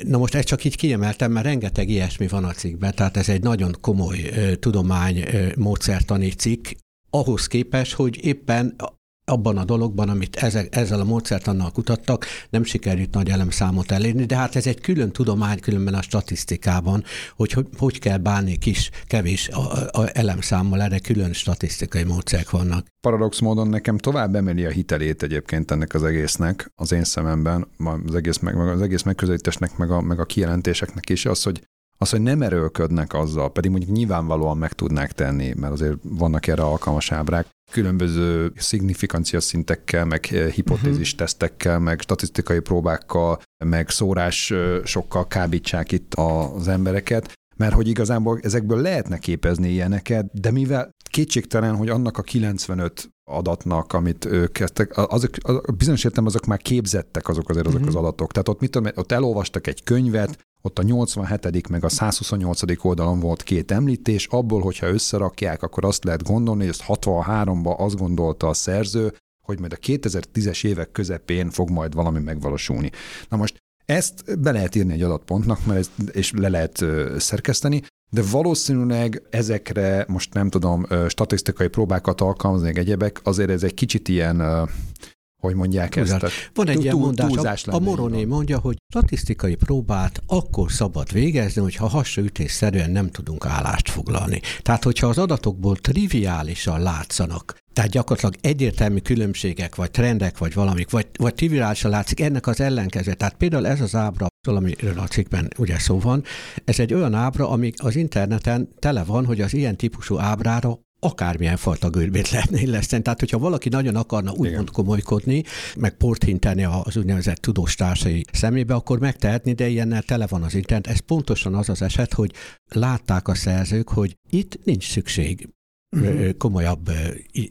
Na most ezt csak így kiemeltem, mert rengeteg ilyesmi van a cikkben, tehát ez egy nagyon komoly tudomány módszertani cikk, ahhoz képest, hogy éppen abban a dologban, amit ezek, ezzel a módszertannal kutattak, nem sikerült nagy elemszámot elérni, de hát ez egy külön tudomány, különben a statisztikában, hogy hogy, hogy kell bánni kis, kevés a, a elemszámmal, erre külön statisztikai módszerek vannak. paradox módon nekem tovább emeli a hitelét egyébként ennek az egésznek, az én szememben, az egész, meg az egész megközelítésnek, meg a, meg a kijelentéseknek is, az, hogy az, hogy nem erőlködnek azzal, pedig mondjuk nyilvánvalóan meg tudnák tenni, mert azért vannak erre alkalmas ábrák, különböző szignificancia szintekkel, meg hipotézis tesztekkel, meg statisztikai próbákkal, meg szórásokkal kábítsák itt az embereket, mert hogy igazából ezekből lehetne képezni ilyeneket, de mivel kétségtelen, hogy annak a 95 adatnak, amit ők kezdtek, azok, azok bizonyos értem azok már képzettek azok azért azok az adatok. Tehát ott, mit tudom, ott elolvastak egy könyvet, ott a 87. meg a 128. oldalon volt két említés, abból, hogyha összerakják, akkor azt lehet gondolni, hogy ezt 63-ban azt gondolta a szerző, hogy majd a 2010-es évek közepén fog majd valami megvalósulni. Na most ezt be lehet írni egy adatpontnak, mert ez, és le lehet szerkeszteni, de valószínűleg ezekre most nem tudom, statisztikai próbákat alkalmazni, egyebek, azért ez egy kicsit ilyen, hogy mondják ezt. Túlzás. Tehát Van egy túl- ilyen mondás, a, a Moroné mondja, hogy statisztikai próbát akkor szabad végezni, hogyha hasraütésszerűen nem tudunk állást foglalni. Tehát, hogyha az adatokból triviálisan látszanak, tehát gyakorlatilag egyértelmű különbségek, vagy trendek, vagy valamik, vagy, vagy triviálisan látszik ennek az ellenkező. Tehát például ez az ábra amiről a cikkben ugye szó van. Ez egy olyan ábra, ami az interneten tele van, hogy az ilyen típusú ábrára akármilyen fajta görbét lehetne illeszteni. Tehát, hogyha valaki nagyon akarna úgymond komolykodni, meg port hinteni az úgynevezett tudós társai szemébe, akkor megtehetni, de ilyennel tele van az internet. Ez pontosan az az eset, hogy látták a szerzők, hogy itt nincs szükség uh-huh. komolyabb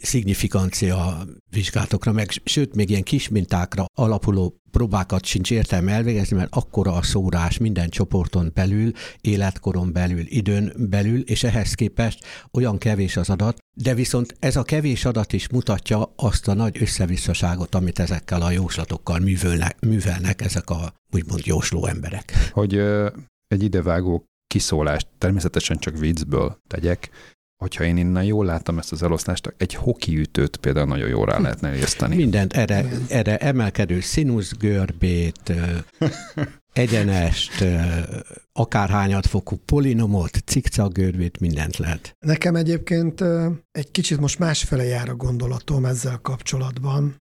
szignifikancia vizsgálatokra, meg sőt, még ilyen kis mintákra alapuló próbákat sincs értelme elvégezni, mert akkora a szórás minden csoporton belül, életkoron belül, időn belül, és ehhez képest olyan kevés az adat, de viszont ez a kevés adat is mutatja azt a nagy összevisszaságot, amit ezekkel a jóslatokkal művelnek, művelnek ezek a úgymond jósló emberek. Hogy egy idevágó kiszólást természetesen csak viccből tegyek, hogyha én innen jól láttam ezt az eloszlást, egy hokiütőt például nagyon jól rá lehetne érteni. Mindent erre, erre emelkedő színuszgörbét, egyenest, akárhányat fokú polinomot, cikcakgörbét, mindent lehet. Nekem egyébként egy kicsit most másfele jár a gondolatom ezzel kapcsolatban.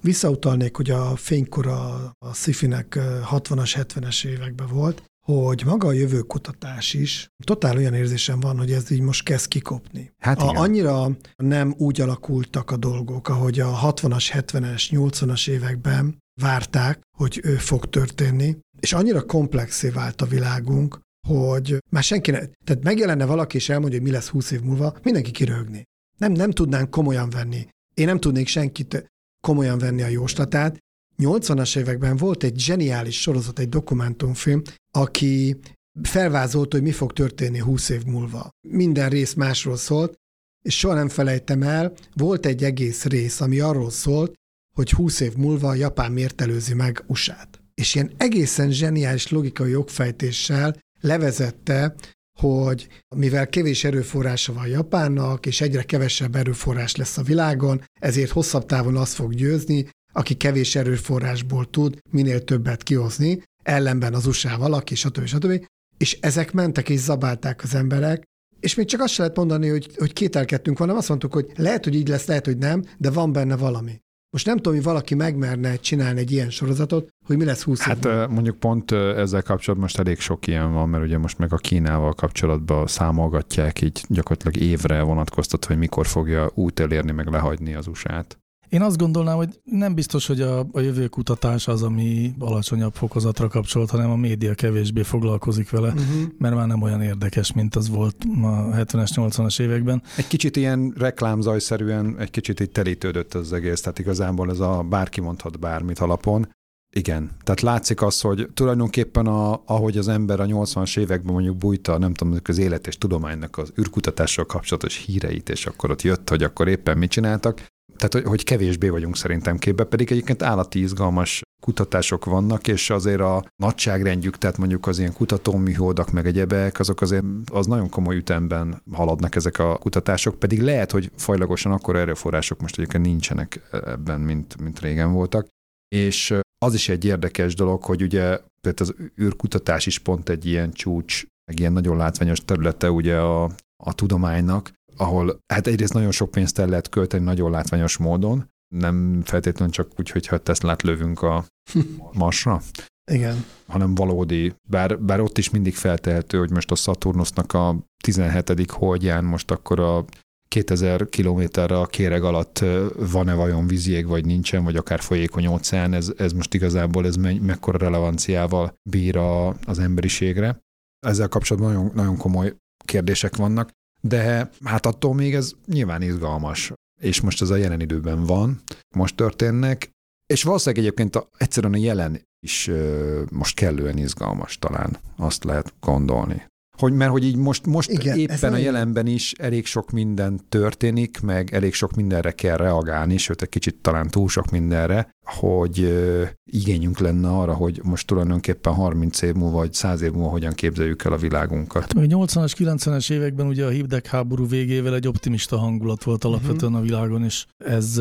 Visszautalnék, hogy a fénykor a, a Szifinek 60-as, 70-es években volt, hogy maga a jövőkutatás is, totál olyan érzésem van, hogy ez így most kezd kikopni. Hát a, annyira nem úgy alakultak a dolgok, ahogy a 60-as, 70-es, 80-as években várták, hogy ő fog történni, és annyira komplexé vált a világunk, hogy már senki ne, tehát megjelenne valaki és elmondja, hogy mi lesz 20 év múlva, mindenki kirögni. Nem, nem tudnánk komolyan venni. Én nem tudnék senkit komolyan venni a jóslatát, 80-as években volt egy zseniális sorozat, egy dokumentumfilm, aki felvázolta, hogy mi fog történni 20 év múlva. Minden rész másról szólt, és soha nem felejtem el, volt egy egész rész, ami arról szólt, hogy 20 év múlva Japán miért meg USA-t. És ilyen egészen zseniális logikai jogfejtéssel levezette, hogy mivel kevés erőforrása van Japánnak, és egyre kevesebb erőforrás lesz a világon, ezért hosszabb távon azt fog győzni, aki kevés erőforrásból tud minél többet kihozni, ellenben az USA-val, aki stb. stb. És ezek mentek és zabálták az emberek, és még csak azt se lehet mondani, hogy, hogy kételkedtünk van, nem azt mondtuk, hogy lehet, hogy így lesz, lehet, hogy nem, de van benne valami. Most nem tudom, hogy valaki megmerne csinálni egy ilyen sorozatot, hogy mi lesz 20 Hát év mondjuk pont ezzel kapcsolatban most elég sok ilyen van, mert ugye most meg a Kínával kapcsolatban számolgatják így gyakorlatilag évre vonatkoztat, hogy mikor fogja út elérni, meg lehagyni az USA-t. Én azt gondolnám, hogy nem biztos, hogy a, a jövőkutatás az, ami alacsonyabb fokozatra kapcsolt, hanem a média kevésbé foglalkozik vele, uh-huh. mert már nem olyan érdekes, mint az volt a 70-es, 80-as években. Egy kicsit ilyen reklámzajszerűen egy kicsit itt telítődött az egész, tehát igazából ez a bárki mondhat bármit alapon. Igen, tehát látszik az, hogy tulajdonképpen a, ahogy az ember a 80-as években mondjuk bújta, nem tudom, az élet és tudománynak az űrkutatással kapcsolatos híreit, és akkor ott jött, hogy akkor éppen mit csináltak, tehát, hogy kevésbé vagyunk szerintem képbe, pedig egyébként állati izgalmas kutatások vannak, és azért a nagyságrendjük, tehát mondjuk az ilyen kutatóműholdak, meg egyebek, azok azért az nagyon komoly ütemben haladnak ezek a kutatások, pedig lehet, hogy fajlagosan akkor erőforrások most egyébként nincsenek ebben, mint, mint régen voltak. És az is egy érdekes dolog, hogy ugye például az űrkutatás is pont egy ilyen csúcs, meg ilyen nagyon látványos területe ugye a, a tudománynak, ahol hát egyrészt nagyon sok pénzt el lehet költeni nagyon látványos módon, nem feltétlenül csak úgy, hogyha Teslát lövünk a Marsra. Igen. Hanem valódi, bár, bár ott is mindig feltehető, hogy most a Saturnusnak a 17. holdján most akkor a 2000 kilométerre a kéreg alatt van-e vajon vízjég, vagy nincsen, vagy akár folyékony óceán, ez, ez most igazából ez me- mekkora relevanciával bír a, az emberiségre. Ezzel kapcsolatban nagyon, nagyon komoly kérdések vannak de hát attól még ez nyilván izgalmas. És most ez a jelen időben van, most történnek, és valószínűleg egyébként a, egyszerűen a jelen is most kellően izgalmas talán, azt lehet gondolni. Hogy, mert hogy így most, most Igen, éppen a jelenben is elég sok minden történik, meg elég sok mindenre kell reagálni, sőt egy kicsit talán túl sok mindenre, hogy igényünk lenne arra, hogy most tulajdonképpen 30 év múlva, vagy 100 év múlva hogyan képzeljük el a világunkat. Hát meg 80-as, 90-es években ugye a hidegháború végével egy optimista hangulat volt alapvetően uh-huh. a világon, és ez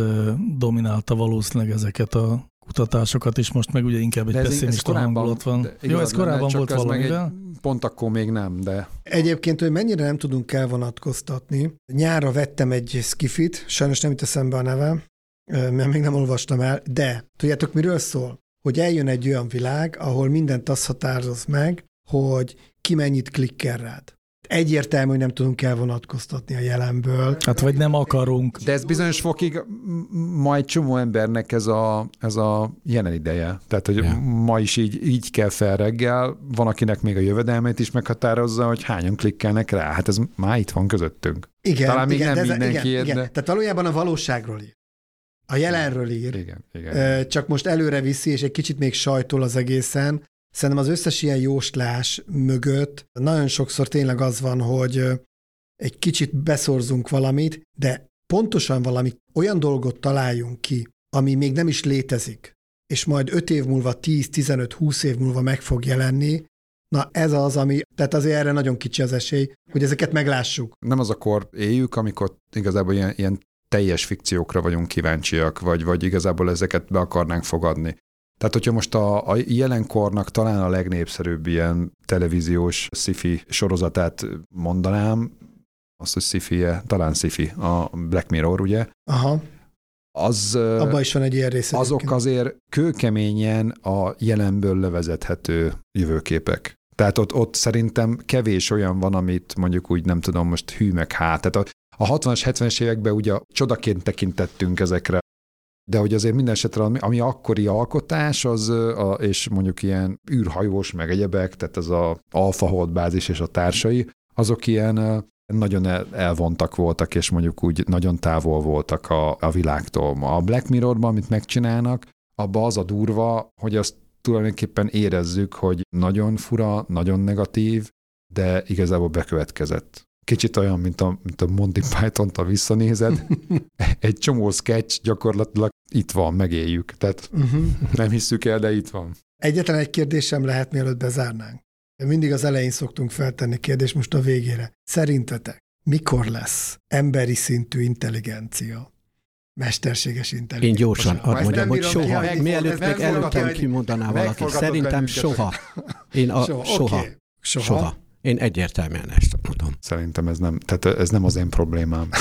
dominálta valószínűleg ezeket a kutatásokat, és most meg ugye inkább egy pessimista hangulat van. De Jó, ez korábban volt valamivel. Pont akkor még nem, de... Egyébként, hogy mennyire nem tudunk elvonatkoztatni. Nyára vettem egy skifit, sajnos nem jut eszembe a neve, mert még nem olvastam el, de tudjátok, miről szól? hogy eljön egy olyan világ, ahol mindent azt határoz meg, hogy ki mennyit klikkel rád. Egyértelmű, hogy nem tudunk elvonatkoztatni a jelenből. Hát vagy nem akarunk. De ez bizonyos fokig majd csomó embernek ez a, ez a jelen ideje. Tehát, hogy ja. ma is így, így kell fel reggel, van akinek még a jövedelmét is meghatározza, hogy hányan klikkelnek rá. Hát ez már itt van közöttünk. Igen, Talán még igen, nem de ez, mindenki igen, ér, igen. de... Tehát valójában a valóságról ír. A jelenről ír. Igen, igen. Csak most előre viszi, és egy kicsit még sajtol az egészen. Szerintem az összes ilyen jóslás mögött nagyon sokszor tényleg az van, hogy egy kicsit beszorzunk valamit, de pontosan valami olyan dolgot találjunk ki, ami még nem is létezik, és majd 5 év múlva, 10, 15, 20 év múlva meg fog jelenni, na ez az, ami, tehát azért erre nagyon kicsi az esély, hogy ezeket meglássuk. Nem az a kor éljük, amikor igazából ilyen, ilyen teljes fikciókra vagyunk kíváncsiak, vagy, vagy igazából ezeket be akarnánk fogadni. Tehát, hogyha most a, a jelenkornak talán a legnépszerűbb ilyen televíziós sci sorozatát mondanám, azt, hogy sci talán sci a Black Mirror, ugye? Aha. Az, Abban is van egy ilyen része. Azok egyébként. azért kőkeményen a jelenből levezethető jövőképek. Tehát ott, ott szerintem kevés olyan van, amit mondjuk úgy nem tudom, most hű meg hát. Tehát a, a 60-as, 70-es években ugye csodaként tekintettünk ezekre de hogy azért minden esetre, ami, ami akkori alkotás, az, a, és mondjuk ilyen űrhajós, meg egyebek, tehát ez a Alpha Hold bázis és a társai, azok ilyen nagyon el, elvontak voltak, és mondjuk úgy nagyon távol voltak a, a világtól. A Black Mirrorban, amit megcsinálnak, abba az a durva, hogy azt tulajdonképpen érezzük, hogy nagyon fura, nagyon negatív, de igazából bekövetkezett. Kicsit olyan, mint a, mint a Monty Python-t, ha visszanézed. Egy csomó sketch gyakorlatilag itt van, megéljük. Tehát uh-huh. nem hisszük el, de itt van. Egyetlen egy kérdésem lehet, mielőtt bezárnánk. Mindig az elején szoktunk feltenni kérdést, most a végére. Szerintetek mikor lesz emberi szintű intelligencia? Mesterséges intelligencia. Én gyorsan azt mondjam, hogy soha. Meg, Mielőtt még előttem kimondaná valaki. Szerintem soha. Én a, soha. Soha. Okay. soha. soha. Én egyértelműen ezt mondom. Szerintem ez nem, tehát ez nem az én problémám.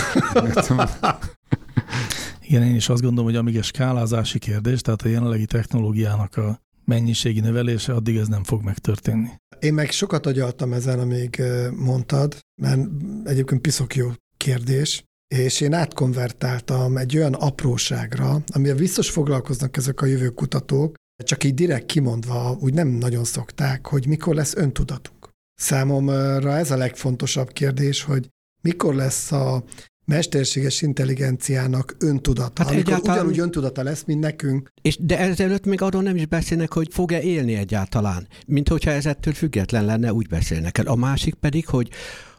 Igen, én is azt gondolom, hogy amíg a skálázási kérdés, tehát a jelenlegi technológiának a mennyiségi növelése, addig ez nem fog megtörténni. Én meg sokat agyaltam ezen, amíg mondtad, mert egyébként piszok jó kérdés, és én átkonvertáltam egy olyan apróságra, amivel biztos foglalkoznak ezek a jövőkutatók, csak így direkt kimondva úgy nem nagyon szokták, hogy mikor lesz öntudatunk. Számomra ez a legfontosabb kérdés, hogy mikor lesz a mesterséges intelligenciának öntudata, hát amikor egyáltalán... ugyanúgy öntudata lesz, mint nekünk. És de ezelőtt még arról nem is beszélnek, hogy fog-e élni egyáltalán, mint hogyha ez ettől független lenne, úgy beszélnek el. A másik pedig, hogy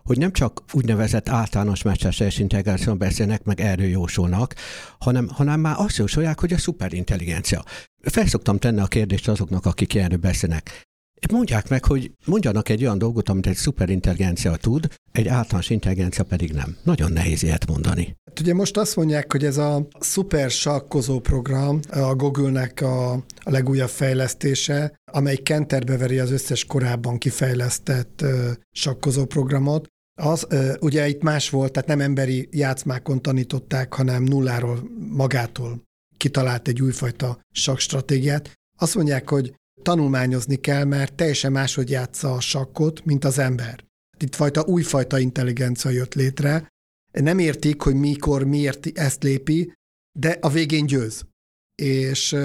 hogy nem csak úgynevezett általános mesterséges integráción beszélnek, meg erről jósolnak, hanem, hanem már azt jósolják, hogy a szuperintelligencia. Felszoktam tenni a kérdést azoknak, akik erről beszélnek. Mondják meg, hogy mondjanak egy olyan dolgot, amit egy szuperintelligencia tud, egy általános intelligencia pedig nem. Nagyon nehéz ilyet mondani. Hát ugye most azt mondják, hogy ez a szuper sakkozó program a Google-nek a, legújabb fejlesztése, amely kenterbe veri az összes korábban kifejlesztett uh, sakkozó programot, az ugye itt más volt, tehát nem emberi játszmákon tanították, hanem nulláról magától kitalált egy újfajta sakstratégiát. Azt mondják, hogy tanulmányozni kell, mert teljesen máshogy játsza a sakkot, mint az ember. Itt fajta újfajta intelligencia jött létre. Nem értik, hogy mikor, miért ezt lépi, de a végén győz. És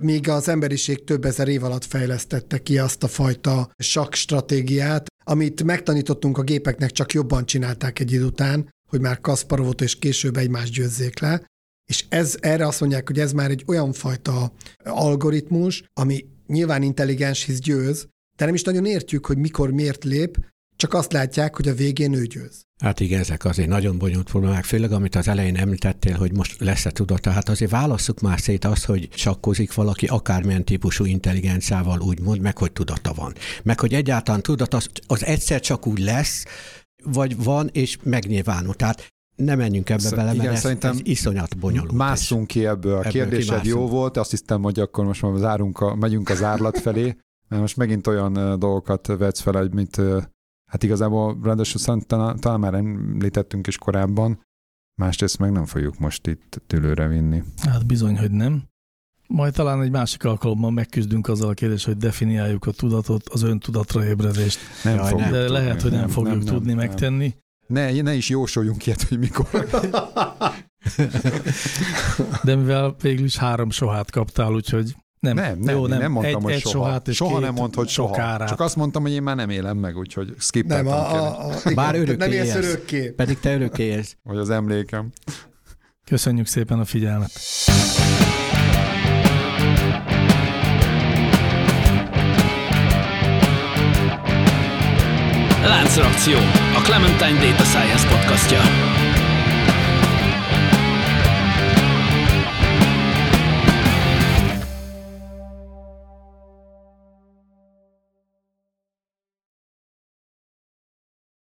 még az emberiség több ezer év alatt fejlesztette ki azt a fajta sakk stratégiát, amit megtanítottunk a gépeknek, csak jobban csinálták egy idő után, hogy már Kasparovot és később egymást győzzék le. És ez, erre azt mondják, hogy ez már egy olyan fajta algoritmus, ami nyilván intelligens, hisz győz, de nem is nagyon értjük, hogy mikor miért lép, csak azt látják, hogy a végén ő győz. Hát igen, ezek azért nagyon bonyolult problémák, főleg amit az elején említettél, hogy most lesz-e tudata. Hát azért válasszuk már szét azt, hogy sakkozik valaki akármilyen típusú intelligenciával, úgymond, meg hogy tudata van. Meg hogy egyáltalán tudat az, az egyszer csak úgy lesz, vagy van, és megnyilvánul. Tehát ne menjünk ebbe Sz- bele, mert igen, ez, szerintem ez iszonyat bonyolult. Másszunk ki ebből. A ebből kérdésed jó volt, azt hiszem, hogy akkor most már zárunk a, megyünk az árlat felé, mert most megint olyan dolgokat vetsz fel, mint hát igazából ráadásul talán, talán már említettünk is korábban, másrészt meg nem fogjuk most itt tőlőre vinni. Hát bizony, hogy nem. Majd talán egy másik alkalommal megküzdünk azzal a kérdés, hogy definiáljuk a tudatot, az öntudatra ébredést. Nem Jaj, fogjuk De tudni. lehet, hogy nem, fogjuk nem, tudni nem. megtenni. Ne, ne is jósoljunk ilyet, hogy mikor. De mivel végül is három sohát kaptál, úgyhogy nem, Nem, nem, jó, én nem mondtam, egy, hogy egy soha. sohát és soha nem mondd, hogy soha. sokárát. Csak azt mondtam, hogy én már nem élem meg, úgyhogy skippeltem Nem, a, a, a, Bár örökké nem élsz élsz. örökké. Pedig te örökké élsz. vagy az emlékem. Köszönjük szépen a figyelmet. Láncreakció, Clementine Data Science podcastja.